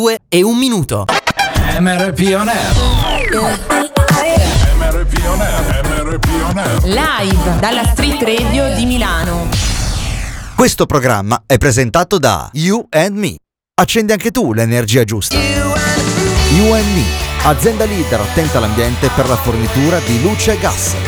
2 e un minuto. MRP On Air. MRP On Air, MRP On Air. Live dalla Street Radio di Milano. Questo programma è presentato da You and Me. Accendi anche tu l'energia giusta. You and Me, azienda leader attenta all'ambiente per la fornitura di luce e gas.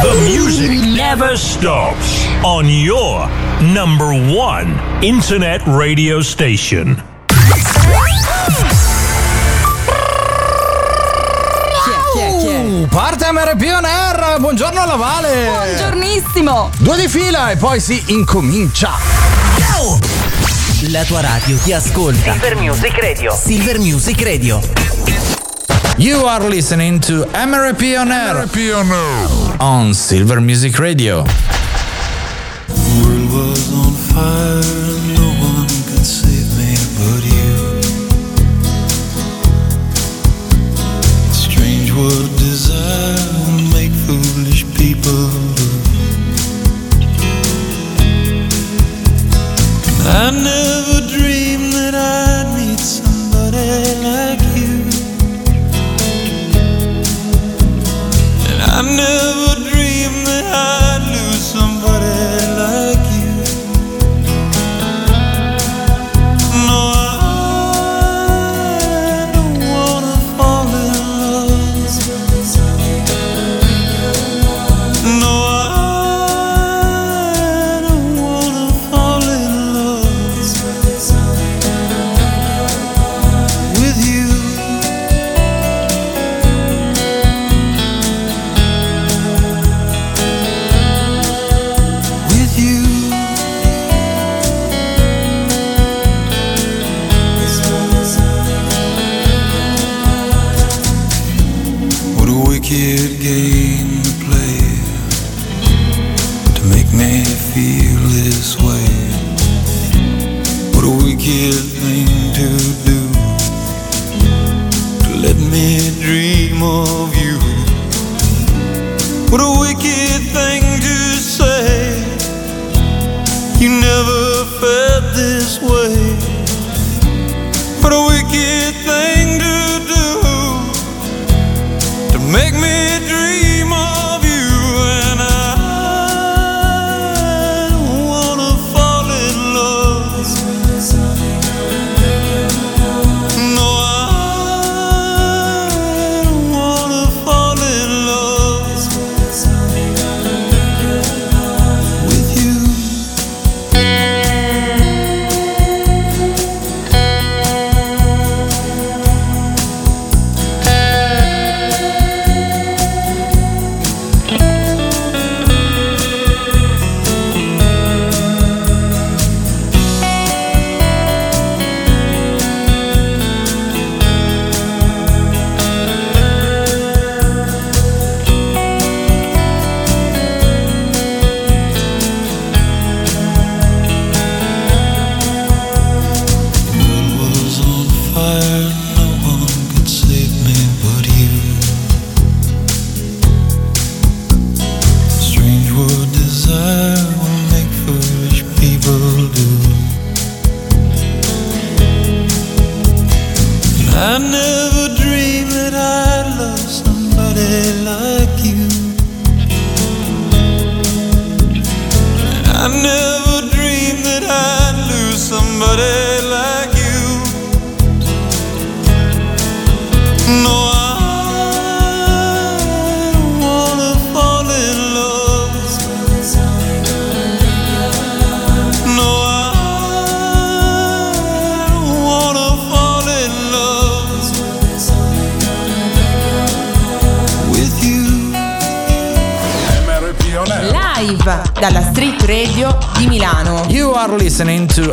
The music never stops on your number one internet radio station. Parte MRP On Air. Buongiorno alla Vale. Buongiornissimo! Due di fila e poi si incomincia. La tua radio ti ascolta. Silver Music Radio. Silver Music Radio. You are listening to MRP On Air MRP On on Silver Music Radio. world was on fire, no one could save me but you. Strange what desire will make foolish people do. I never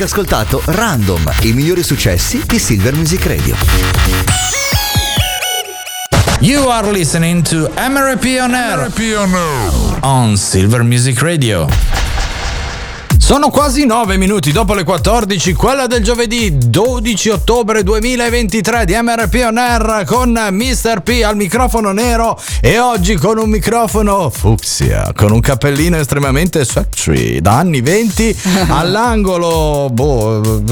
Avete ascoltato Random, i migliori successi di Silver Music Radio. You are listening to MRP on Air on Silver Music Radio. Sono quasi 9 minuti dopo le 14, quella del giovedì 12 ottobre 2023 di MRP On Air con Mr. P al microfono nero e oggi con un microfono fucsia, con un cappellino estremamente sexy da anni 20 all'angolo, boh,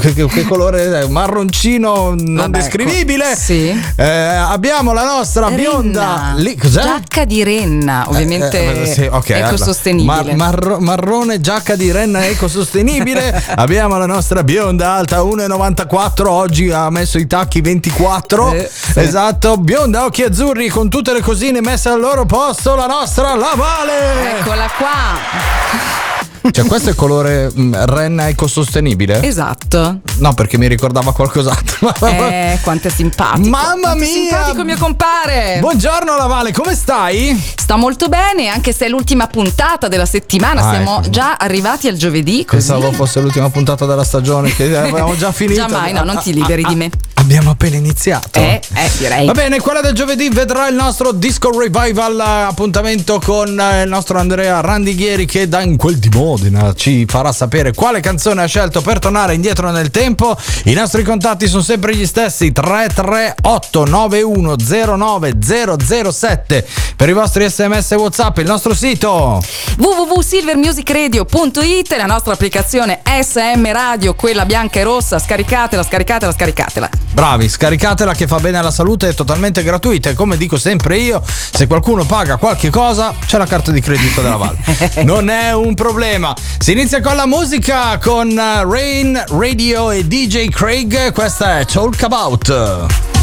che, che colore è? Marroncino non Vabbè, descrivibile. co- sì. Eh, abbiamo la nostra bionda Renna. lì, cos'è? Giacca di renna, ovviamente Eh, eh, sì, ok, ecosostenibile. allora, mar- marro- marrone giacca di renna ecosostenibile. Abbiamo la nostra bionda alta 1,94. Oggi ha messo i tacchi 24. Eh, sì. Esatto, bionda, occhi azzurri con tutte le cosine messe al loro posto. La nostra Lavale. Eccola qua. Cioè, questo è il colore mm, renna ecosostenibile? Esatto. No, perché mi ricordava qualcos'altro. Eh, quanto è simpatico. Mamma mia! simpatico mio compare. Buongiorno Lavale, come stai? Sta molto bene, anche se è l'ultima puntata della settimana. Ah, Siamo ecco. già arrivati al giovedì. Così. Pensavo fosse l'ultima puntata della stagione, che avevamo già finito. Già mai, no, non ti liberi di me. Abbiamo appena iniziato. Eh, eh, direi. Va bene, quella del giovedì vedrà il nostro disco revival eh, appuntamento con eh, il nostro Andrea Randighieri che da in quel di Modena ci farà sapere quale canzone ha scelto per tornare indietro nel tempo. I nostri contatti sono sempre gli stessi 338 9109007 per i vostri sms e whatsapp, il nostro sito. www.silvermusicradio.it la nostra applicazione SM Radio, quella bianca e rossa, scaricatela, scaricatela, scaricatela. Bravi, scaricatela che fa bene alla salute, è totalmente gratuita e come dico sempre io, se qualcuno paga qualche cosa, c'è la carta di credito della Val. non è un problema. Si inizia con la musica con eh, Rain, Radio e DJ Craig, questa è Talk About.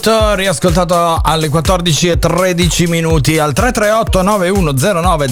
Walkabout, riascoltato alle 14.13 minuti al 338 9109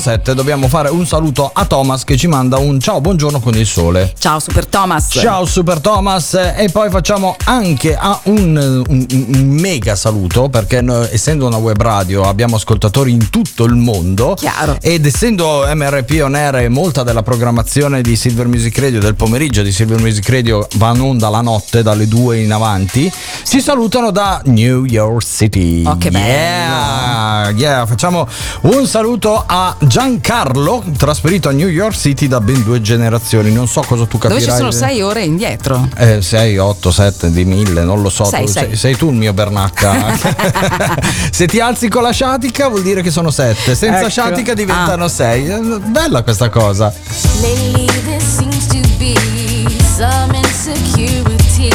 007 dobbiamo fare un saluto a Thomas che ci manda un ciao buongiorno con il sole. Ciao Super Thomas. Ciao Super Thomas e poi facciamo anche a un, un- un mega saluto perché noi, essendo una web radio abbiamo ascoltatori in tutto il mondo Chiaro. ed essendo MRP On Air e molta della programmazione di Silver Music Radio del pomeriggio di Silver Music Radio va in onda la notte dalle 2 in avanti ci salutano da New York City Oh, che bello. yeah, yeah. facciamo un saluto a Giancarlo trasferito a New York City da ben due generazioni non so cosa tu Dove capirai ci sono sei ore indietro. eh, 6, 8, 7 di 1000, non lo so. Sei, tu- sei. sei, sei tu il mio Bernacca. Se ti alzi con la sciatica vuol dire che sono 7, senza Ecco. sciatica diventano Ah. 6. Bella questa cosa. Lately there seems to be some insecurity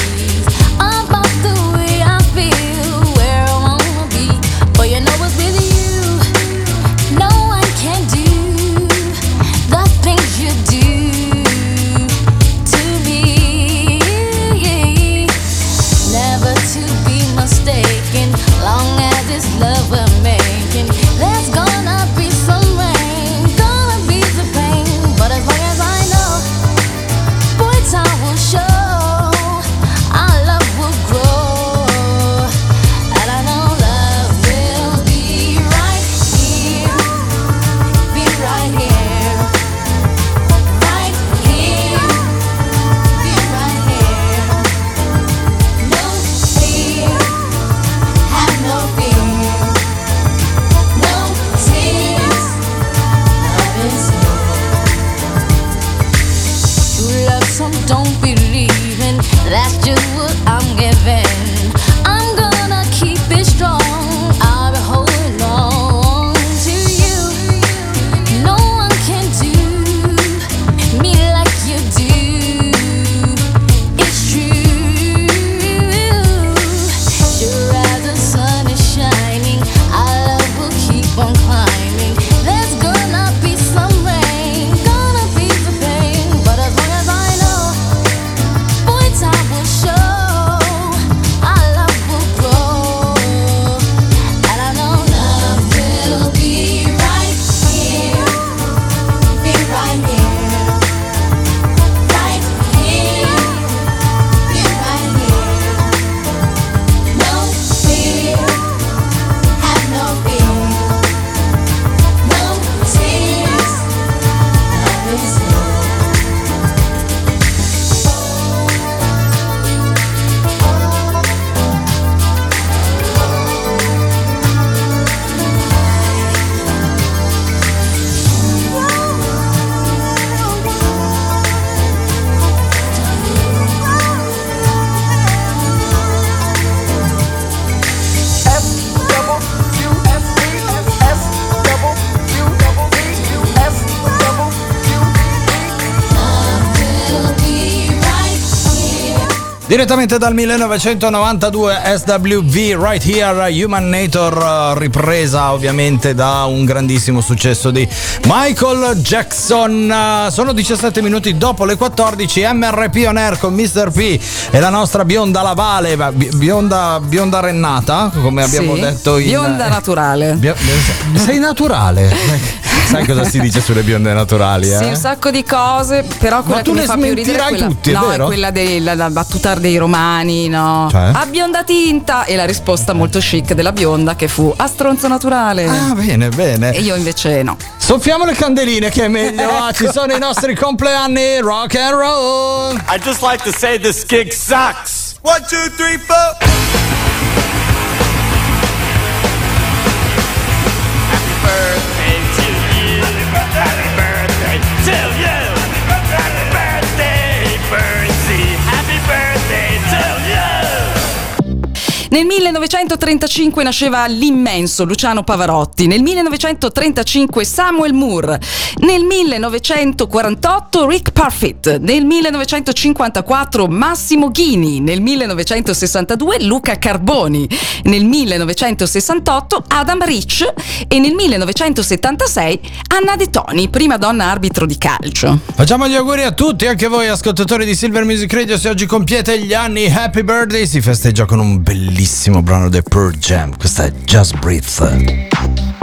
Direttamente dal 1992 SWV Right Here Human Nature eh, ripresa ovviamente da un grandissimo successo di Michael Jackson. Eh, Sono 17 minuti dopo le 14 MRP On Air con Mr. P e la nostra bionda Lavale, ma bi- bionda, bionda rennata come abbiamo Sì. detto in Bionda naturale. Bio- sei naturale. Sai cosa si dice sulle bionde naturali? Eh? Sì, un sacco di cose, però quella tu che mi fa più ridere è quella, tutti, è no, vero? è quella della la battuta dei romani, no? Cioè? A bionda tinta e la risposta molto chic della bionda che fu a stronzo naturale. Ah, bene, bene. E io invece no. Soffiamo le candeline che è meglio. Ah, ci sono i nostri compleanni rock and roll. I'd just like to say this gig sucks. One, two, three, four. Nel 1935 nasceva l'immenso Luciano Pavarotti, nel 1935 Samuel Moore, nel 1948 Rick Parfit, nel 1954 Massimo Ghini, nel 1962 Luca Carboni, nel 1968 Adam Rich e nel 1976 Anna De Toni, prima donna arbitro di calcio. Facciamo gli auguri a tutti, anche voi ascoltatori di Silver Music Radio, se oggi compiete gli anni Happy Birthday si festeggia con un bellissimo brano del Pearl Jam, questa è Just Breathe.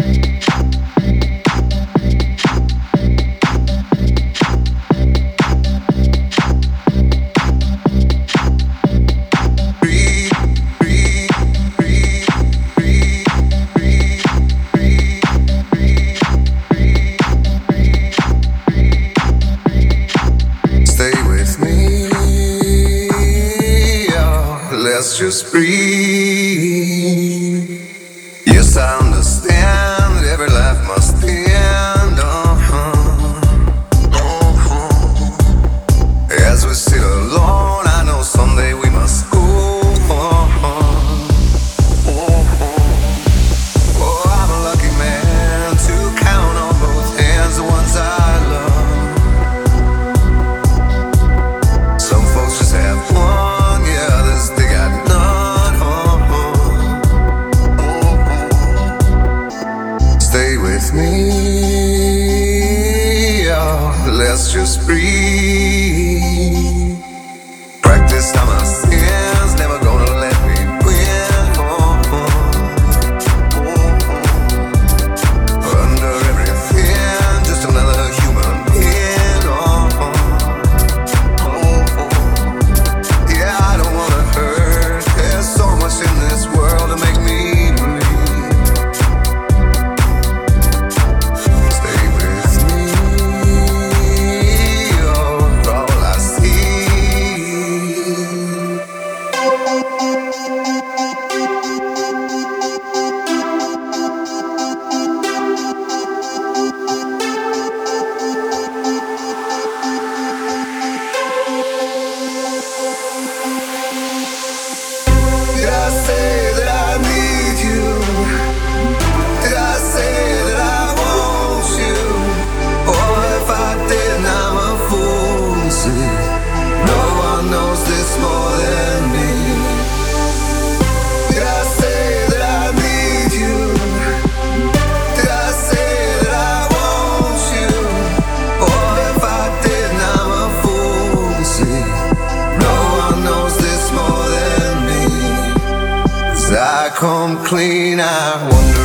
Let's just breathe. Yes, I come clean, I wonder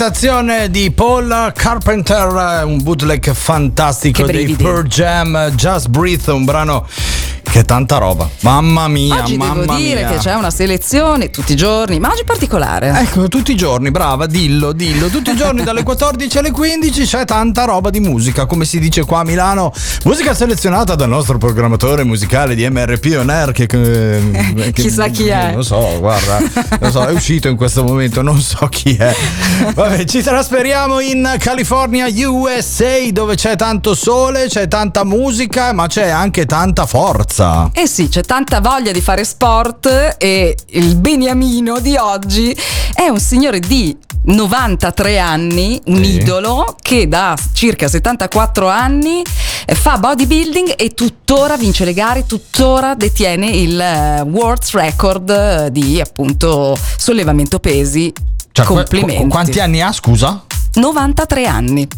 Rivisitazione di Paul Carpenter, un bootleg fantastico dei. Pearl Jam, Just Breathe, un brano che tanta roba. Mamma mia, Oggi mamma devo dire mia. che c'è una selezione tutti i giorni, ma oggi particolare. Ecco, tutti i giorni, brava, dillo, dillo. Tutti i giorni dalle 14 alle 15 c'è tanta roba di musica, come si dice qua a Milano. Musica selezionata dal nostro programmatore musicale di MRP On Air che, che- Chissà chi è. Non so, guarda, non so, è uscito in questo momento, non so chi è. Vabbè, ci trasferiamo in California, USA, dove c'è tanto sole, c'è tanta musica, ma c'è anche tanta forza. Forza. Eh sì, c'è tanta voglia di fare sport e il beniamino di oggi è un signore di 93 anni, un Sì. idolo che da circa 74 anni eh, fa bodybuilding e tuttora vince le gare, tuttora detiene il eh, World Record eh, di appunto sollevamento pesi. Cioè, Complimenti. qu- quanti anni ha, scusa? 93 anni.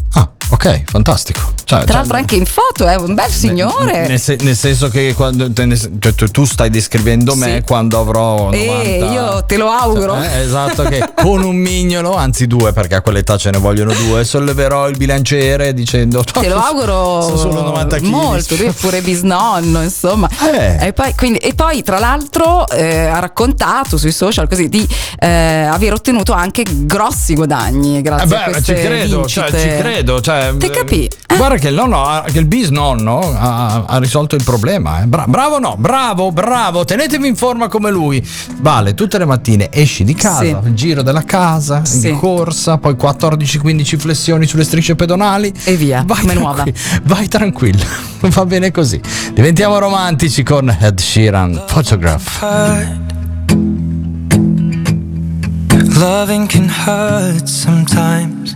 Ok, fantastico. Cioè, Tra cioè, l'altro anche in foto è un bel signore. Nel, se- nel senso che quando ne- cioè, tu, tu stai descrivendo me Sì. quando avrò 90 e io te lo auguro. Eh, esatto, che con un mignolo, anzi due, perché a quell'età ce ne vogliono due, solleverò il bilanciere dicendo: Te lo auguro Sono solo 90 kg. molto, lui è pure bisnonno, insomma. Eh. E, poi, quindi- e poi, tra l'altro, eh, ha raccontato sui social così di eh, aver ottenuto anche grossi guadagni grazie Eh beh, a queste ci credo, cioè, ci credo. Cioè, Te capì? Guarda che il nonno, ha- che il bisnonno ha, ha risolto il problema. eh. Bra- bravo no, bravo, bravo, tenetevi in forma come lui. Vale, tutte le mattine esci di casa, Sì. il giro della casa, Sì. di corsa, poi 14-15 flessioni sulle strisce pedonali. E via, Vai come nuova. Vai tranquillo, va bene così. Diventiamo romantici con Ed Sheeran, Photograph. Loving can hurt sometimes,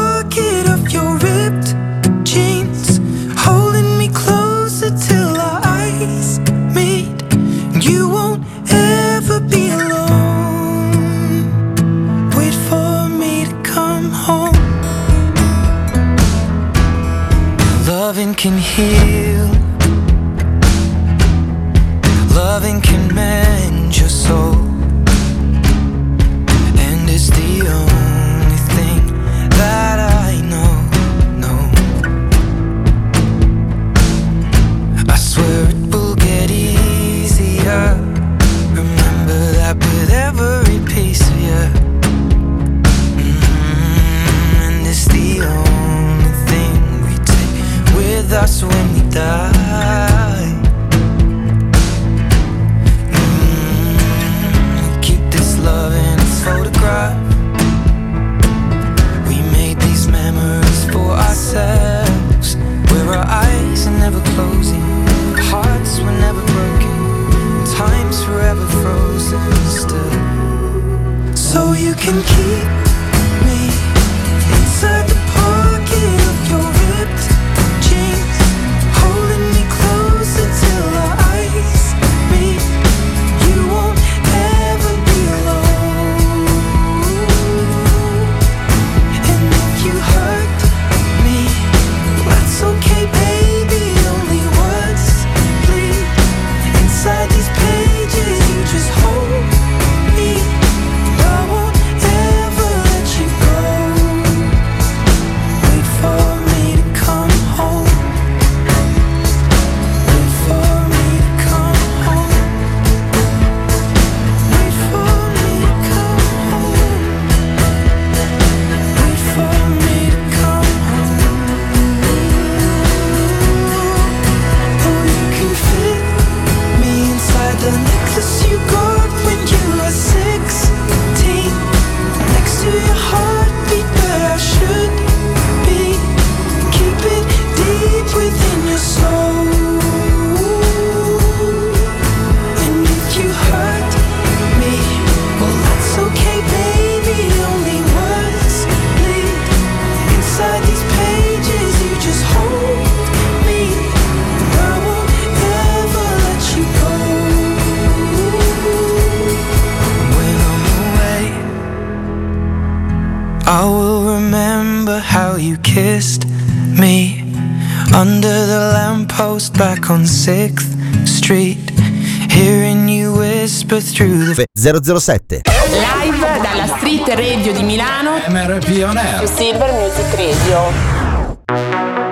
can heal. So you can keep me inside the pocket of your ripped the 007 Live dalla Street Radio di Milano. MRP On Air. Su Silver Music Radio.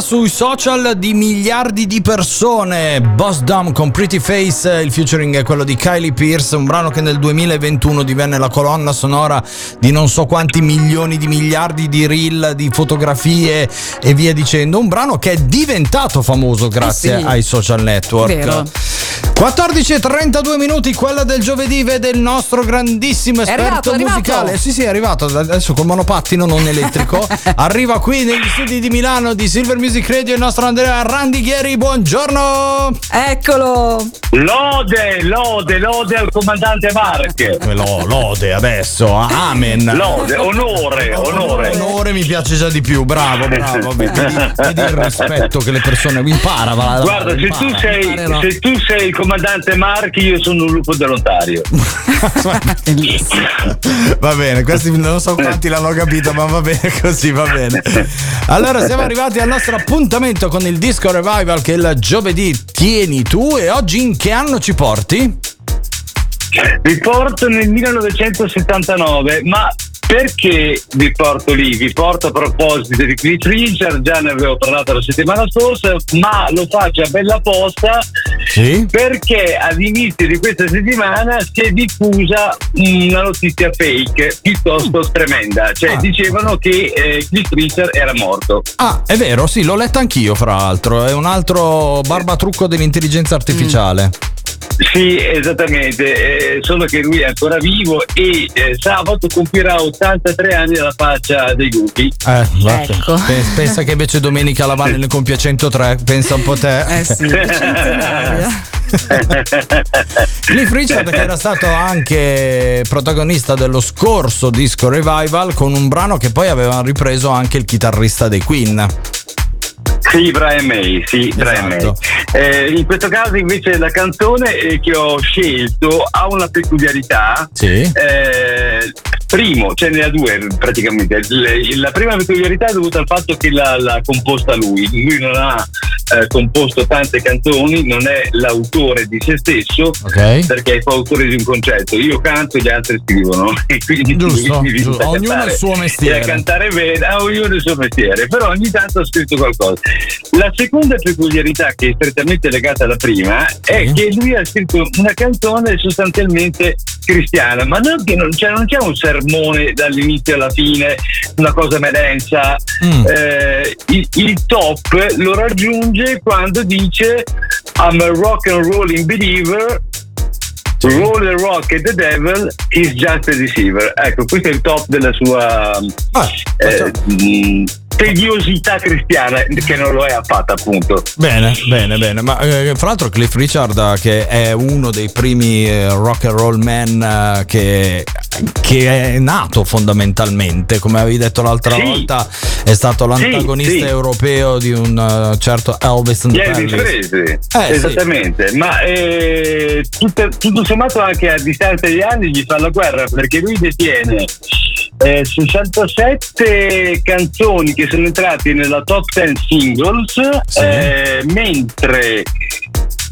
Sui social di miliardi di persone. Boss Dumb con Pretty Face, il featuring è quello di Kylie Pierce, un brano che nel 2021 divenne la colonna sonora di non so quanti milioni di miliardi di reel, di fotografie e via dicendo. Un brano che è diventato famoso grazie Eh sì. ai social network. Vero. 14 e 32 minuti, quella del giovedì vede il nostro grandissimo esperto arrivato, è arrivato. musicale. Sì, sì, è arrivato adesso col monopattino non elettrico. Arriva qui negli studi di Milano di Silver Music Radio il nostro Andrea Randighieri. Buongiorno. Eccolo. Lode, lode, lode al comandante Mark. Eh, Lo, lode adesso, amen. Lode, onore, onore. Onore mi piace già di più, bravo, bravo. Vedi, vedi il rispetto che le persone impara. Guarda, se impara, tu, sei, se tu sei il comandante Mark, io sono un lupo volontario. Va bene, questi non so quanti l'hanno capito, ma va bene così, va bene. Allora, siamo arrivati al nostro appuntamento con il disco revival che il giovedì tieni tu e oggi in che anno ci porti? Vi porto nel 1979, ma perché vi porto lì? Vi porto a proposito di Cliff Richard, già ne avevo parlato la settimana scorsa, ma lo faccio a bella posta Sì? perché all'inizio di questa settimana si è diffusa una notizia fake piuttosto tremenda, cioè dicevano che eh, Cliff Richard era morto. Ah, è vero, sì, l'ho letta anch'io, fra l'altro. È un altro barbatrucco dell'intelligenza artificiale. Sì, esattamente, eh, solo che lui è ancora vivo e eh, sabato compirà 83 anni alla faccia dei lupi. Eh, guarda, pe- pensa che invece domenica la Valle ne compie 103, pensa un po' te. Eh sì, Cliff Richard che era stato anche protagonista dello scorso disco revival con un brano che poi aveva ripreso anche il chitarrista dei Queen. Sì, Brian May, sì, Brian May. Esatto. Eh, in questo caso invece la canzone eh, che ho scelto ha una peculiarità. Sì. Eh, primo, ce n'è due praticamente. La prima peculiarità è dovuta al fatto che l'ha, l'ha composta lui. Lui non ha eh, composto tante canzoni, non è l'autore di se stesso, Ok. perché è coautore di un concetto. Io canto e gli altri scrivono. E quindi Giusto, mi giusto. Ognuno cantare il suo mestiere. E a cantare bene, a ognuno il suo mestiere, però ogni tanto ha scritto qualcosa. La seconda peculiarità che è strettamente legata alla prima è che lui ha scritto una canzone sostanzialmente cristiana, ma non, che non, cioè non c'è un sermone dall'inizio alla fine, una cosa melensa. Mm. Eh, il, il top lo raggiunge quando dice I'm a rock and rolling believer Roll the rock and the devil is just a deceiver. Ecco, questo è il top della sua eh, mh, tediosità cristiana, che non lo è affatto, appunto. Bene, bene, bene. Ma eh, fra l'altro Cliff Richard, eh, che è uno dei primi eh, rock and roll man eh, che, che è nato fondamentalmente, come avevi detto l'altra Sì. volta, è stato l'antagonista Sì, sì. europeo di un eh, certo Elvis the Elvis Presley. Presley, Eh, sì. esattamente, ma eh, tutto, tutto sommato anche a distanza di anni gli fa la guerra perché lui detiene eh, 67 canzoni che sono entrate nella top 10 singles, eh, mentre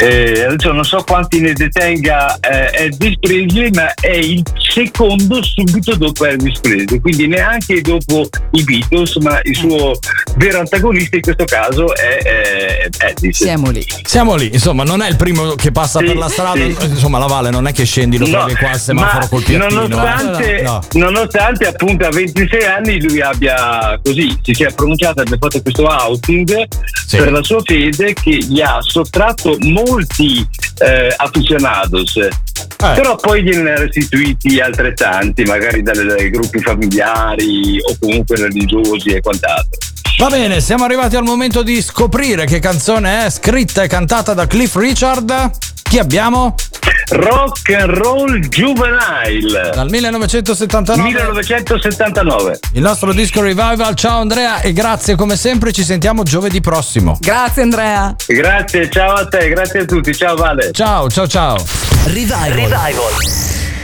eh, adesso non so quanti ne detenga eh, Elvis Presley, ma è il secondo subito dopo Elvis Presley, quindi neanche dopo i Beatles, ma il suo vero antagonista in questo caso è, è Elvis. Siamo lì. Siamo lì, insomma, non è il primo che passa Sì, per la strada, sì. insomma, la Valle non è che scendi, lo No, trovi qua al semaforo ma col piattino. Nonostante, eh. No. nonostante appunto a 26 anni lui abbia così si sia pronunciato, abbia fatto questo outing per la sua fede che gli ha sottratto molti eh, aficionados. Però poi gliene ha restituiti altrettanti, magari dalle- dai gruppi familiari o comunque religiosi e quant'altro. Va bene, siamo arrivati al momento di scoprire che canzone è scritta e cantata da Cliff Richard. Chi abbiamo? Rock and Roll Juvenile Dal 1979. 1979. Il nostro disco revival. Ciao Andrea e grazie come sempre, ci sentiamo giovedì prossimo. Grazie Andrea. Grazie, ciao a te, grazie a tutti, ciao Vale. Ciao, ciao, ciao. Revival. Watch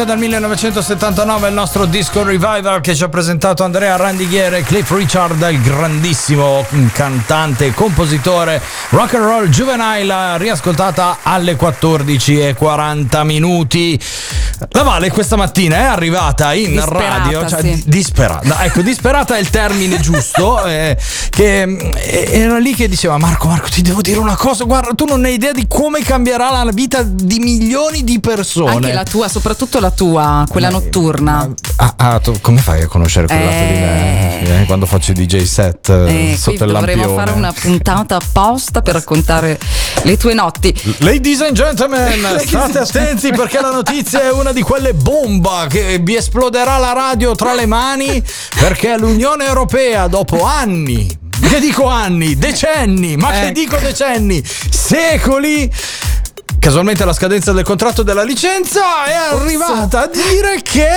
Direttamente dal 1979 il nostro disco revival che ci ha presentato Andrea Randighiere, Cliff Richard, il grandissimo cantante e compositore rock and roll juvenile, riascoltata alle 14.40 minuti. La Vale questa mattina è arrivata in Disperata, radio, cioè, sì. di- disperata. Ecco, disperata è il termine giusto. eh, che eh, era lì che diceva: Marco, Marco, ti devo dire una cosa. Guarda, tu non hai idea di come cambierà la vita di milioni di persone. Anche la tua, soprattutto la tua, quella notturna. Ah, ah, tu come fai a conoscere quel lato di me? Eh, Quando faccio i DJ set eh, Eh, sotto il dovremmo lampione. fare una puntata apposta per raccontare le tue notti. Ladies and gentlemen, state attenti perché la notizia è una di quelle bomba che vi esploderà la radio tra le mani perché l'Unione Europea dopo anni, che dico anni, decenni, ma che Ecco. dico decenni, secoli Casualmente alla scadenza del contratto della licenza è arrivata a dire che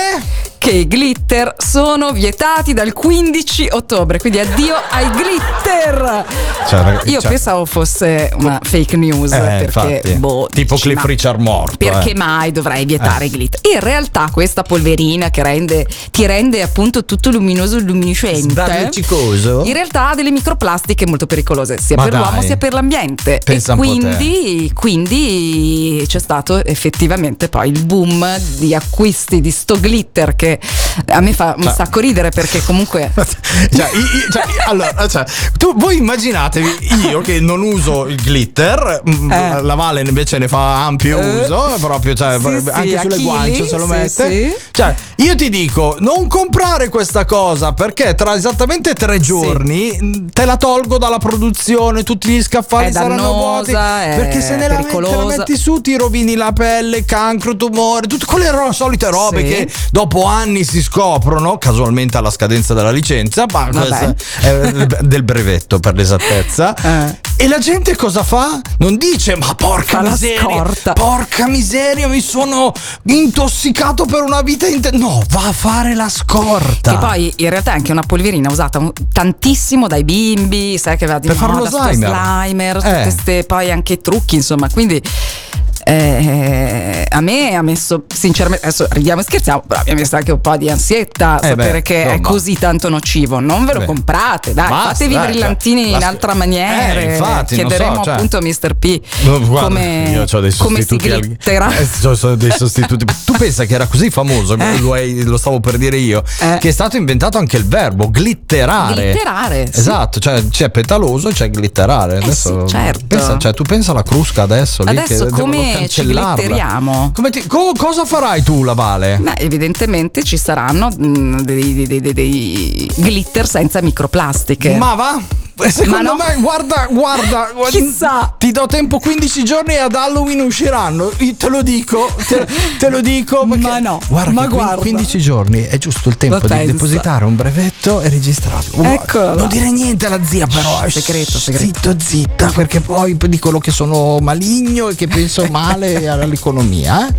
che i glitter sono vietati dal 15 ottobre, quindi addio ai glitter. Cioè, ragazzi, Io cioè- pensavo fosse una fake news Eh, perché infatti. boh, tipo dici, Cliff Richard morto. Perché eh. mai dovrei vietare Eh. i glitter? In realtà questa polverina che rende, ti rende appunto tutto luminoso e luminescente. In realtà ha delle microplastiche molto pericolose, sia Ma per dai. l'uomo sia per l'ambiente. Pensa e quindi, quindi c'è stato effettivamente poi il boom di acquisti di sto glitter che a me fa un Cioè- sacco ridere perché comunque Cioè, i- cioè, allora, cioè, tu, voi immaginatevi io che non uso il glitter, Eh. la Vale invece ne fa ampio Eh. uso, proprio, cioè, Sì, sì, anche a sulle guance se lo sì, mette. sì. Cioè, io ti dico, non comprare questa cosa perché tra esattamente tre giorni te la tolgo dalla produzione, tutti gli scaffali È saranno vuoti. dannosa, Perché se ne la, metti, la metti su ti rovini la pelle, cancro, tumore, tutte quelle solite robe Sì. che dopo anni si scoprono, casualmente alla scadenza della licenza, ma Vabbè. questo è del brevetto per l'esattezza. Eh. E la gente cosa fa? Non dice ma porca Fa la miseria, scorta. porca miseria, mi sono intossicato per una vita intera. No, va a fare la scorta. Che poi in realtà è anche una polverina usata un- tantissimo dai bimbi, sai che va di Per fare moda, lo sto Slimer. slimer, Eh. tutte queste poi anche trucchi, insomma, quindi eh, a me ha messo sinceramente adesso ridiamo e scherziamo però mi ha messo anche un po' di ansietta Eh sapere beh, che è insomma. così tanto nocivo non ve lo Beh. comprate dai Basta, fatevi dai, brillantini cioè, in la- altra maniera Eh, infatti, non so, chiederemo cioè- appunto a Mr. P No, guarda, come, io dei come si sostituti al- Eh, dei sostituti. tu pensa che era così famoso, lo, hai- lo stavo per dire io, Eh. che è stato inventato anche il verbo glitterare. glitterare sì. Esatto, cioè c'è petaloso e c'è glitterare. Adesso sì, certo. pensa, cioè, tu pensa alla crusca adesso lì che adesso devono come ci cancellarla. glitteriamo Come ti- co- cosa farai tu, la Vale? Beh, evidentemente ci saranno mm, dei, dei- dei- dei glitter senza microplastiche. Ma va? Eh, Secondo Ma no. me, guarda, guarda, Chissà. ti do tempo 15 giorni e ad Halloween usciranno. Io te lo dico, te, te lo dico. Ma no, guarda, ma guarda. 15 giorni è giusto il tempo di depositare un brevetto e registrarlo. Eccolo. Non dire niente alla zia, però. Shh, segreto, segreto. Zitto, zitta, perché poi dicono che sono maligno e che penso male all'economia. Eh?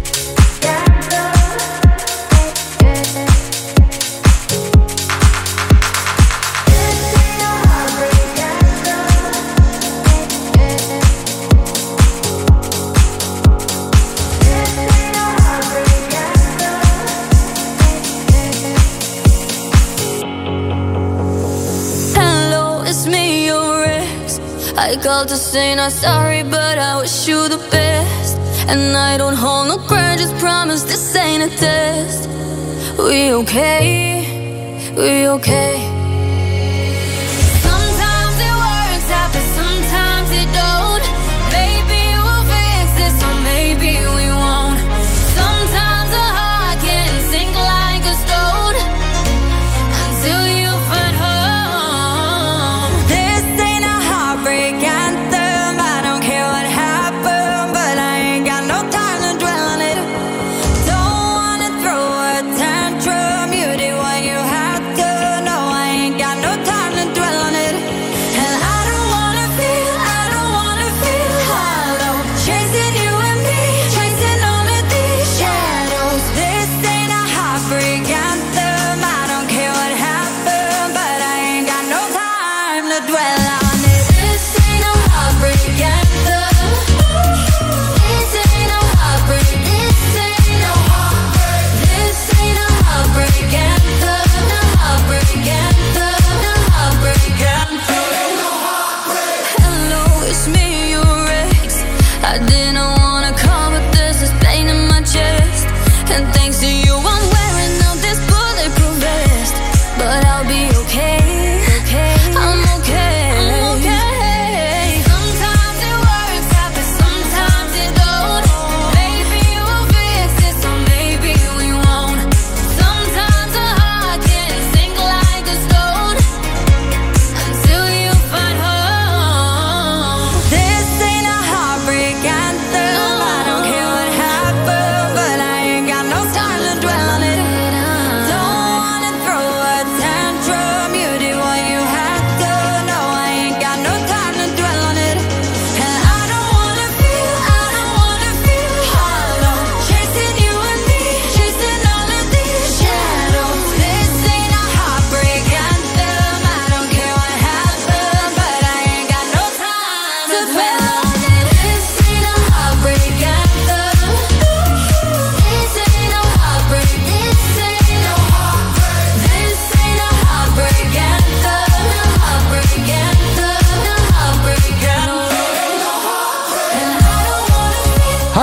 Hello, it's me, your ex. I called to say not sorry, but I wish you the best. And I don't hold no grudges, promise this ain't a test. We okay? We okay?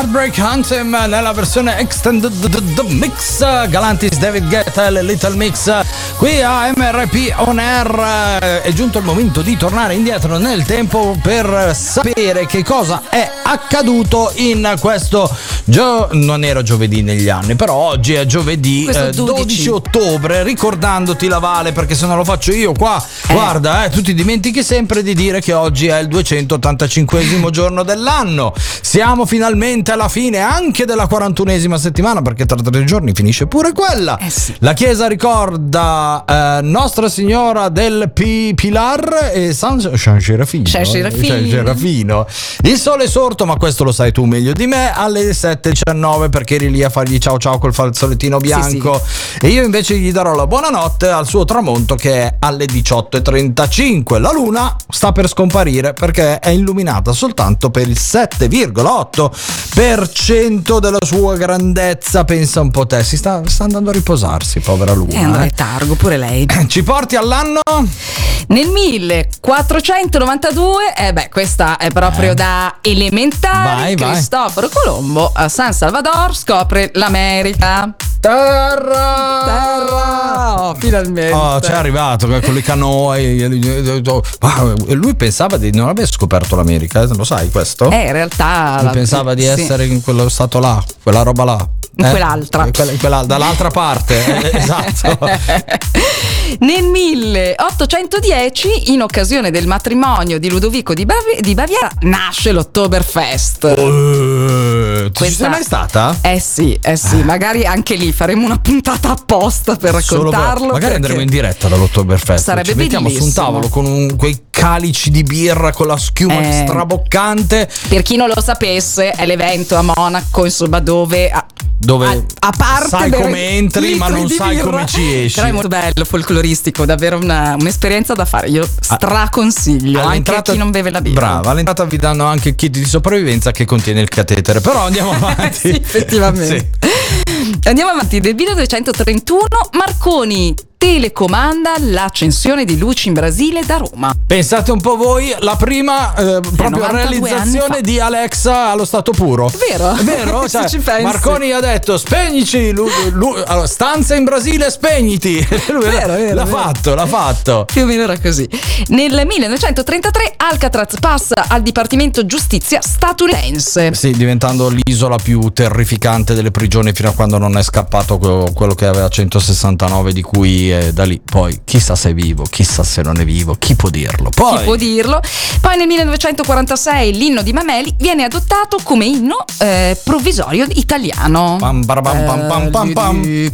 Heartbreak Anthem nella versione extended the, the mix. Galantis David Guetta e Little Mix. Qui a MRP On Air eh, è giunto il momento di tornare indietro nel tempo per sapere che cosa è accaduto in questo gio- non era giovedì negli anni però oggi è giovedì eh, 12. 12 ottobre ricordandoti la Vale perché se non lo faccio io qua. Guarda eh, tu ti dimentichi sempre di dire che oggi è il 285 giorno dell'anno. Siamo finalmente alla fine anche della 41esima settimana perché tra tre giorni finisce pure quella. La chiesa ricorda eh, Nostra Signora del Pi- Pilar e San, San Serafino San Serafino. Il sole è sorto ma questo lo sai tu meglio di me alle 7.19 perché eri lì a fargli ciao ciao col fazzolettino bianco e io invece gli darò la buonanotte al suo tramonto che è alle 18.35 la luna sta per scomparire perché è illuminata soltanto per il 7,8% della sua grandezza pensa un po' te si sta, sta andando a riposarsi povera luna È un eh. letargo pure lei. ci porti all'anno? Nel 1492, eh beh, questa è proprio da elementare. Vai, vai. Cristoforo Colombo a San Salvador scopre l'America. Terra! Terra! Oh, finalmente. Oh, c'è arrivato con le canoe. e- lui pensava di non aver scoperto l'America, eh, lo sai questo? Eh, in realtà. Lui pensava di sì. essere in quello stato là, quella roba là. In Eh? quell'altra. Quella- quella- dall'altra parte, eh, esatto. Nel 1810, in occasione del matrimonio di Ludovico di, Bavi- di Baviera, nasce l'Oktoberfest. Tu ci Questa- sei mai stata? Eh sì, eh sì, magari anche lì faremo una puntata apposta per Solo per- raccontarlo. magari perché- andremo in diretta dall'Oktoberfest. Sarebbe Ci mettiamo su un bellissimo. tavolo con un- quei calici di birra con la schiuma Eh. straboccante. Per chi non lo sapesse, è l'evento a Monaco, insomma, dove a, Dove a- a parte sai come entri, ma non sai birra, come ci esci. Però è molto bello, folcloristico, davvero una- un'esperienza da fare. Io straconsiglio anche a All'entrata- chi non beve la birra. Brava, all'entrata vi danno anche il kit di sopravvivenza che contiene il catetere. Però andiamo avanti. sì, effettivamente. Andiamo avanti. Nel 1931 Marconi telecomanda l'accensione di luci in Brasile da Roma. Pensate un po' voi, la prima eh, proprio 92 anni realizzazione di Alexa allo stato puro. Vero? Vero? Cioè. Marconi ha detto spegnici, lu- lu- allora, stanza in Brasile, spegniti. Vero, l'ha, vero, l'ha vero. fatto, l'ha fatto. Più o meno era così. Nel 1933 Alcatraz passa al Dipartimento Giustizia statunitense. Sì, diventando l'isola più terrificante delle prigioni fino a quando non è scappato quello, quello che aveva 169 di cui è da lì. Poi chissà se è vivo, chissà se non è vivo, chi può dirlo. Poi Chi può dirlo? Poi nel 1946 l'inno di Mameli viene adottato come inno eh, provvisorio italiano. Pam, parabam, pam, pam, pam, pam. Eh,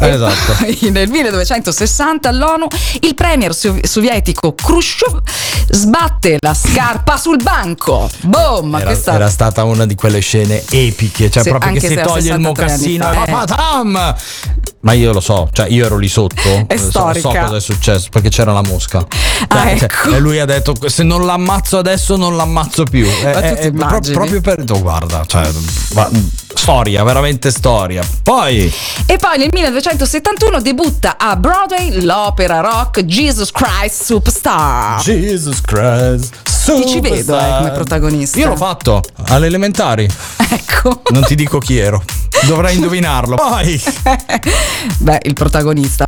Eh, esatto. nel 1960 all'ONU il premier sov- sovietico Khrushchev sbatte la scarpa sul banco. Boom! Era, questa- era stata una di quelle scene epiche, cioè Sì, proprio che si se toglie il 63 anni mocassino e eh. patam! Ma io lo so, cioè io ero lì sotto, È so- so, cosa è successo perché c'era la mosca. Ah, Cioè, ecco. cioè, e lui ha detto se non l'ammazzo adesso non l'ammazzo più. È, è- è pro- proprio per oh, guarda, cioè, ma- storia, veramente storia. Poi E poi nel 1971 debutta a Broadway l'opera rock Jesus Christ Superstar. Jesus Christ Ti ci vedo eh, come protagonista. Io l'ho fatto alle elementari. Ecco. Non ti dico chi ero. Dovrai indovinarlo. Poi. Beh, il protagonista.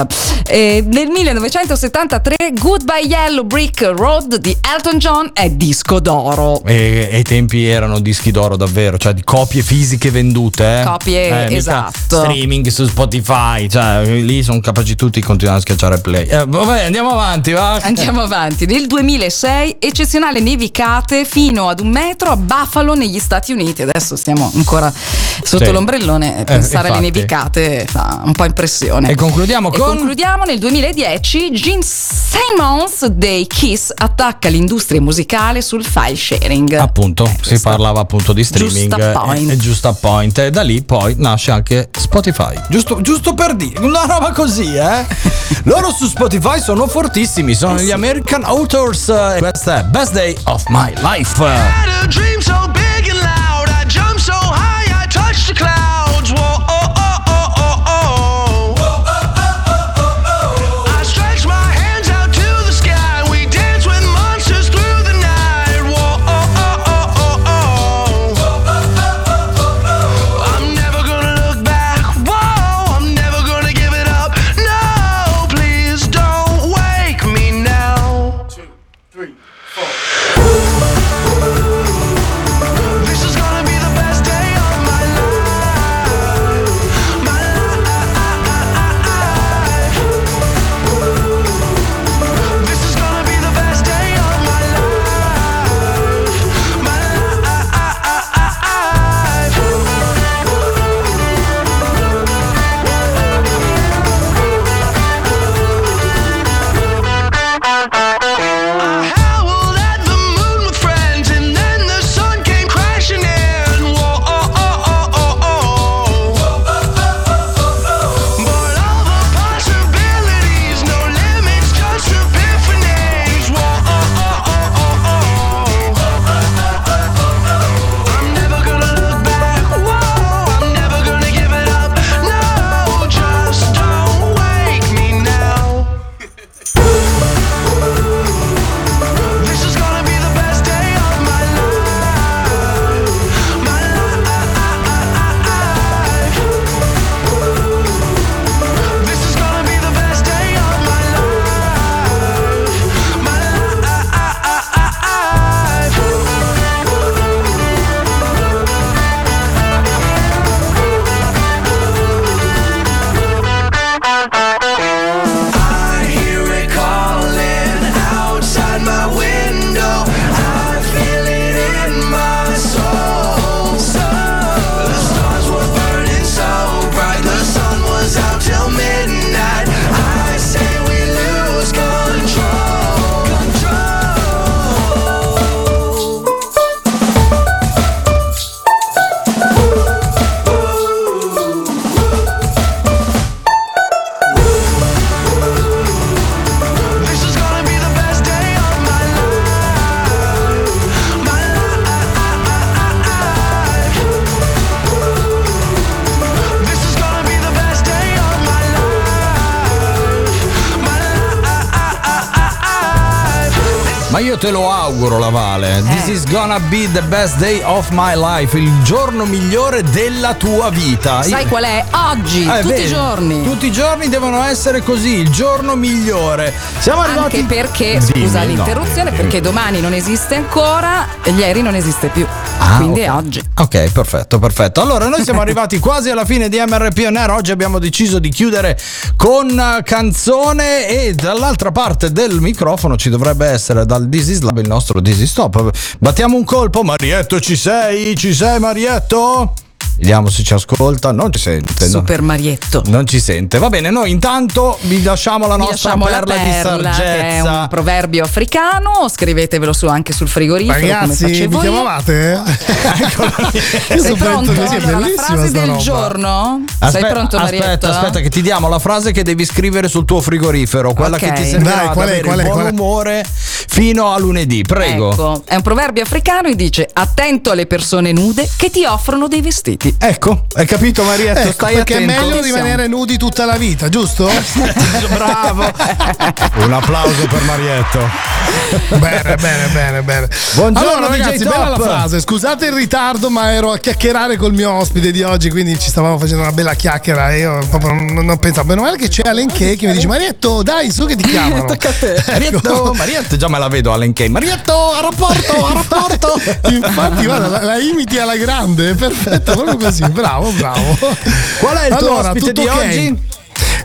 Eh, nel 1973 Goodbye Yellow Brick Road di Elton John è disco d'oro. E, e i tempi erano dischi d'oro davvero, cioè di copie fisiche vendute. Eh? Copie, Eh, esatto. Streaming su Spotify, cioè lì sono capaci tutti di continuare a schiacciare play. Eh, vabbè, andiamo avanti, va. Andiamo avanti. Nel 2006 eccezionali nevicate fino ad un metro a Buffalo negli Stati Uniti. Adesso stiamo ancora sotto Sì. l'ombrellone. Pensare alle infatti. nevicate fa un po' impressione. E concludiamo E con concludiamo nel 2010 Gene Simmons dei Kiss attacca l'industria musicale sul file sharing. Appunto, si parlava appunto di streaming Giusta point. e, e giusta point e da lì poi nasce anche Spotify. Giusto, giusto per dire, una roba così, eh? Loro su Spotify sono fortissimi, sono gli American Authors. eh, Questa è Best Day of My Life. had a dream so big and loud. I jumped so high, I touched the clouds. This te lo auguro, la Vale. This is gonna be the best day of my life. Il giorno migliore della tua vita. Sai qual è? Oggi, Eh, tutti vedi, i giorni. Tutti i giorni devono essere così, il giorno migliore. Siamo arrivati. Anche perché, Dimmi, scusa no. l'interruzione, perché domani non esiste ancora, e ieri non esiste più. Ah, Quindi ok. è oggi. Ok, perfetto, perfetto. Allora, noi siamo arrivati quasi alla fine di MRP On Air. Oggi abbiamo deciso di chiudere con eh, canzone e dall'altra parte del microfono ci dovrebbe essere dal This is Lab il nostro This is Stop. Battiamo un colpo. Marietto, ci sei? Ci sei, Marietto? Vediamo se ci ascolta. Non ci sente. no? Super Marietto. Non ci sente. Va bene, noi intanto vi lasciamo la Vi nostra lasciamo la perla, perla, di che è un proverbio africano. Scrivetevelo su anche sul frigorifero. come Ragazzi, facevo mi io. chiamavate? Sei sono pronto? pronto, sì, è Allora, la frase del roba. giorno? Aspetta, Sei pronto, Marietto? aspetta, aspetta, che ti diamo la frase che devi scrivere sul tuo frigorifero, quella Ok. che ti servirà Dai, qual è, avere qual è, il buon qual è? umore fino a lunedì. Prego. Ecco, è un proverbio africano e dice attento alle persone nude che ti offrono dei vestiti. Sì. Ecco, hai capito Marietto? Ecco, stai perché attento. è meglio rimanere nudi tutta la vita, giusto? Bravo. Un applauso per Marietto. bene, bene, bene, bene. Buongiorno, allora, DJ ragazzi, Top. bella la frase. Scusate il ritardo, ma ero a chiacchierare col mio ospite di oggi, quindi ci stavamo facendo una bella chiacchiera. E io proprio non, non pensavo. Meno male che c'è Alen Kay che mi dice: Marietto, dai, su che ti chiamano. Tocca a te. Marietto, Marietto, già me la vedo Allen Kay. Marietto, a rapporto, a rapporto. Infatti, guarda, la, la imiti alla grande, è perfetta, proprio così. Bravo, bravo. Qual è il tuo Allora, ospite tutto di ok? oggi?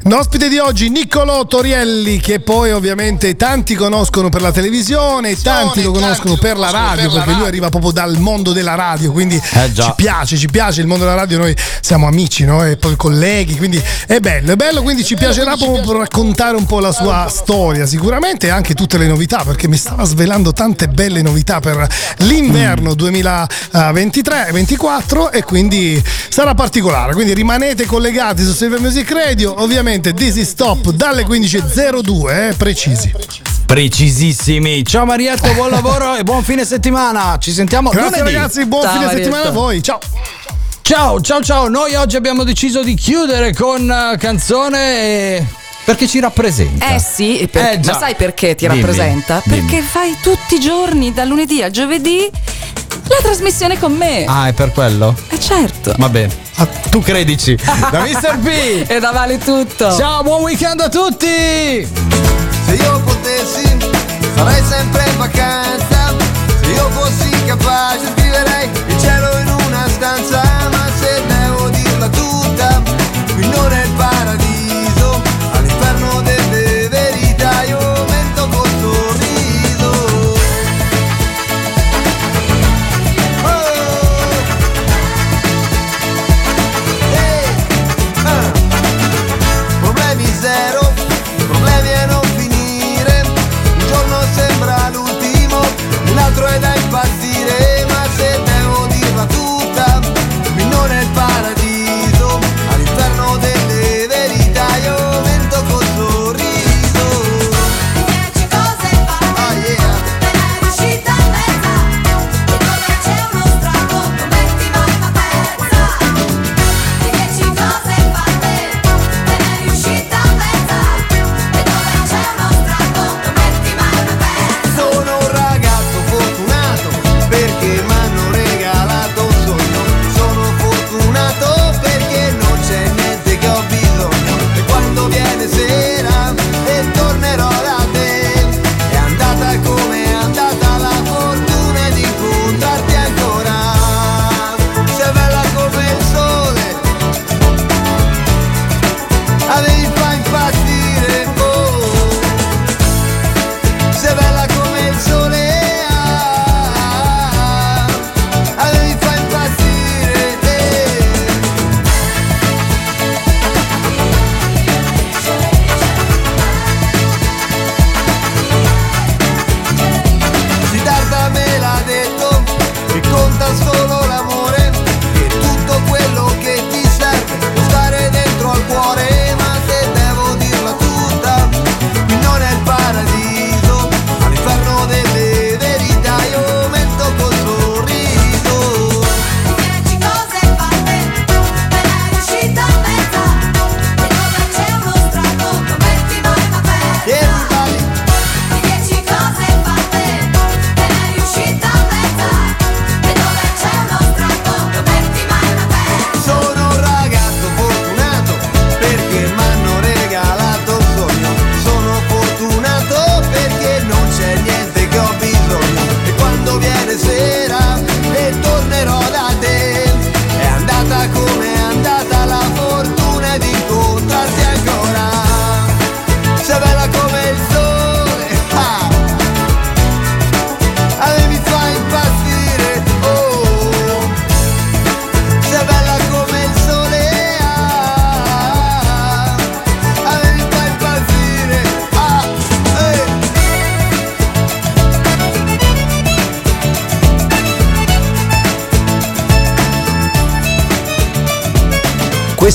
L'ospite di oggi, Niccolò Torielli, che poi ovviamente tanti conoscono per la televisione, tanti lo conoscono per la radio, perché lui arriva proprio dal mondo della radio, quindi Eh, ci piace, ci piace il mondo della radio, noi siamo amici, no? E poi colleghi, quindi è bello, è bello, quindi ci piacerà proprio raccontare un po' la sua storia, sicuramente anche tutte le novità, perché mi stava svelando tante belle novità per l'inverno 2023-24 e quindi sarà particolare, quindi rimanete collegati su Silver Music Radio, ovviamente This is Stop dalle 15.02, eh, precisi. Precisissimi. Ciao Marietto, buon lavoro e buon fine settimana. Ci sentiamo Grazie lunedì. ragazzi, buon Ciao, fine Marietto. settimana a voi, ciao! Ciao, ciao, ciao. Noi oggi abbiamo deciso di chiudere con eh, canzone eh, perché ci rappresenta. Eh sì, per- Eh, ma sai perché ti Dimmi, rappresenta? dimmi. Perché fai tutti i giorni, dal lunedì al giovedì, la trasmissione con me. Ah, è per quello? Eh certo. Va bene. Ah, tu credici. Da Mr. P. E da vale tutto. Ciao, buon weekend a tutti. Se io potessi, sarei sempre in vacanza. Se io fossi capace, scriverei il cielo in una stanza.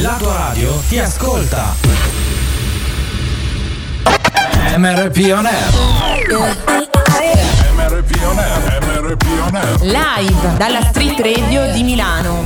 La tua radio ti ascolta. MRP On Air. MRP On Air, MRP On Air. Live dalla Street Radio di Milano.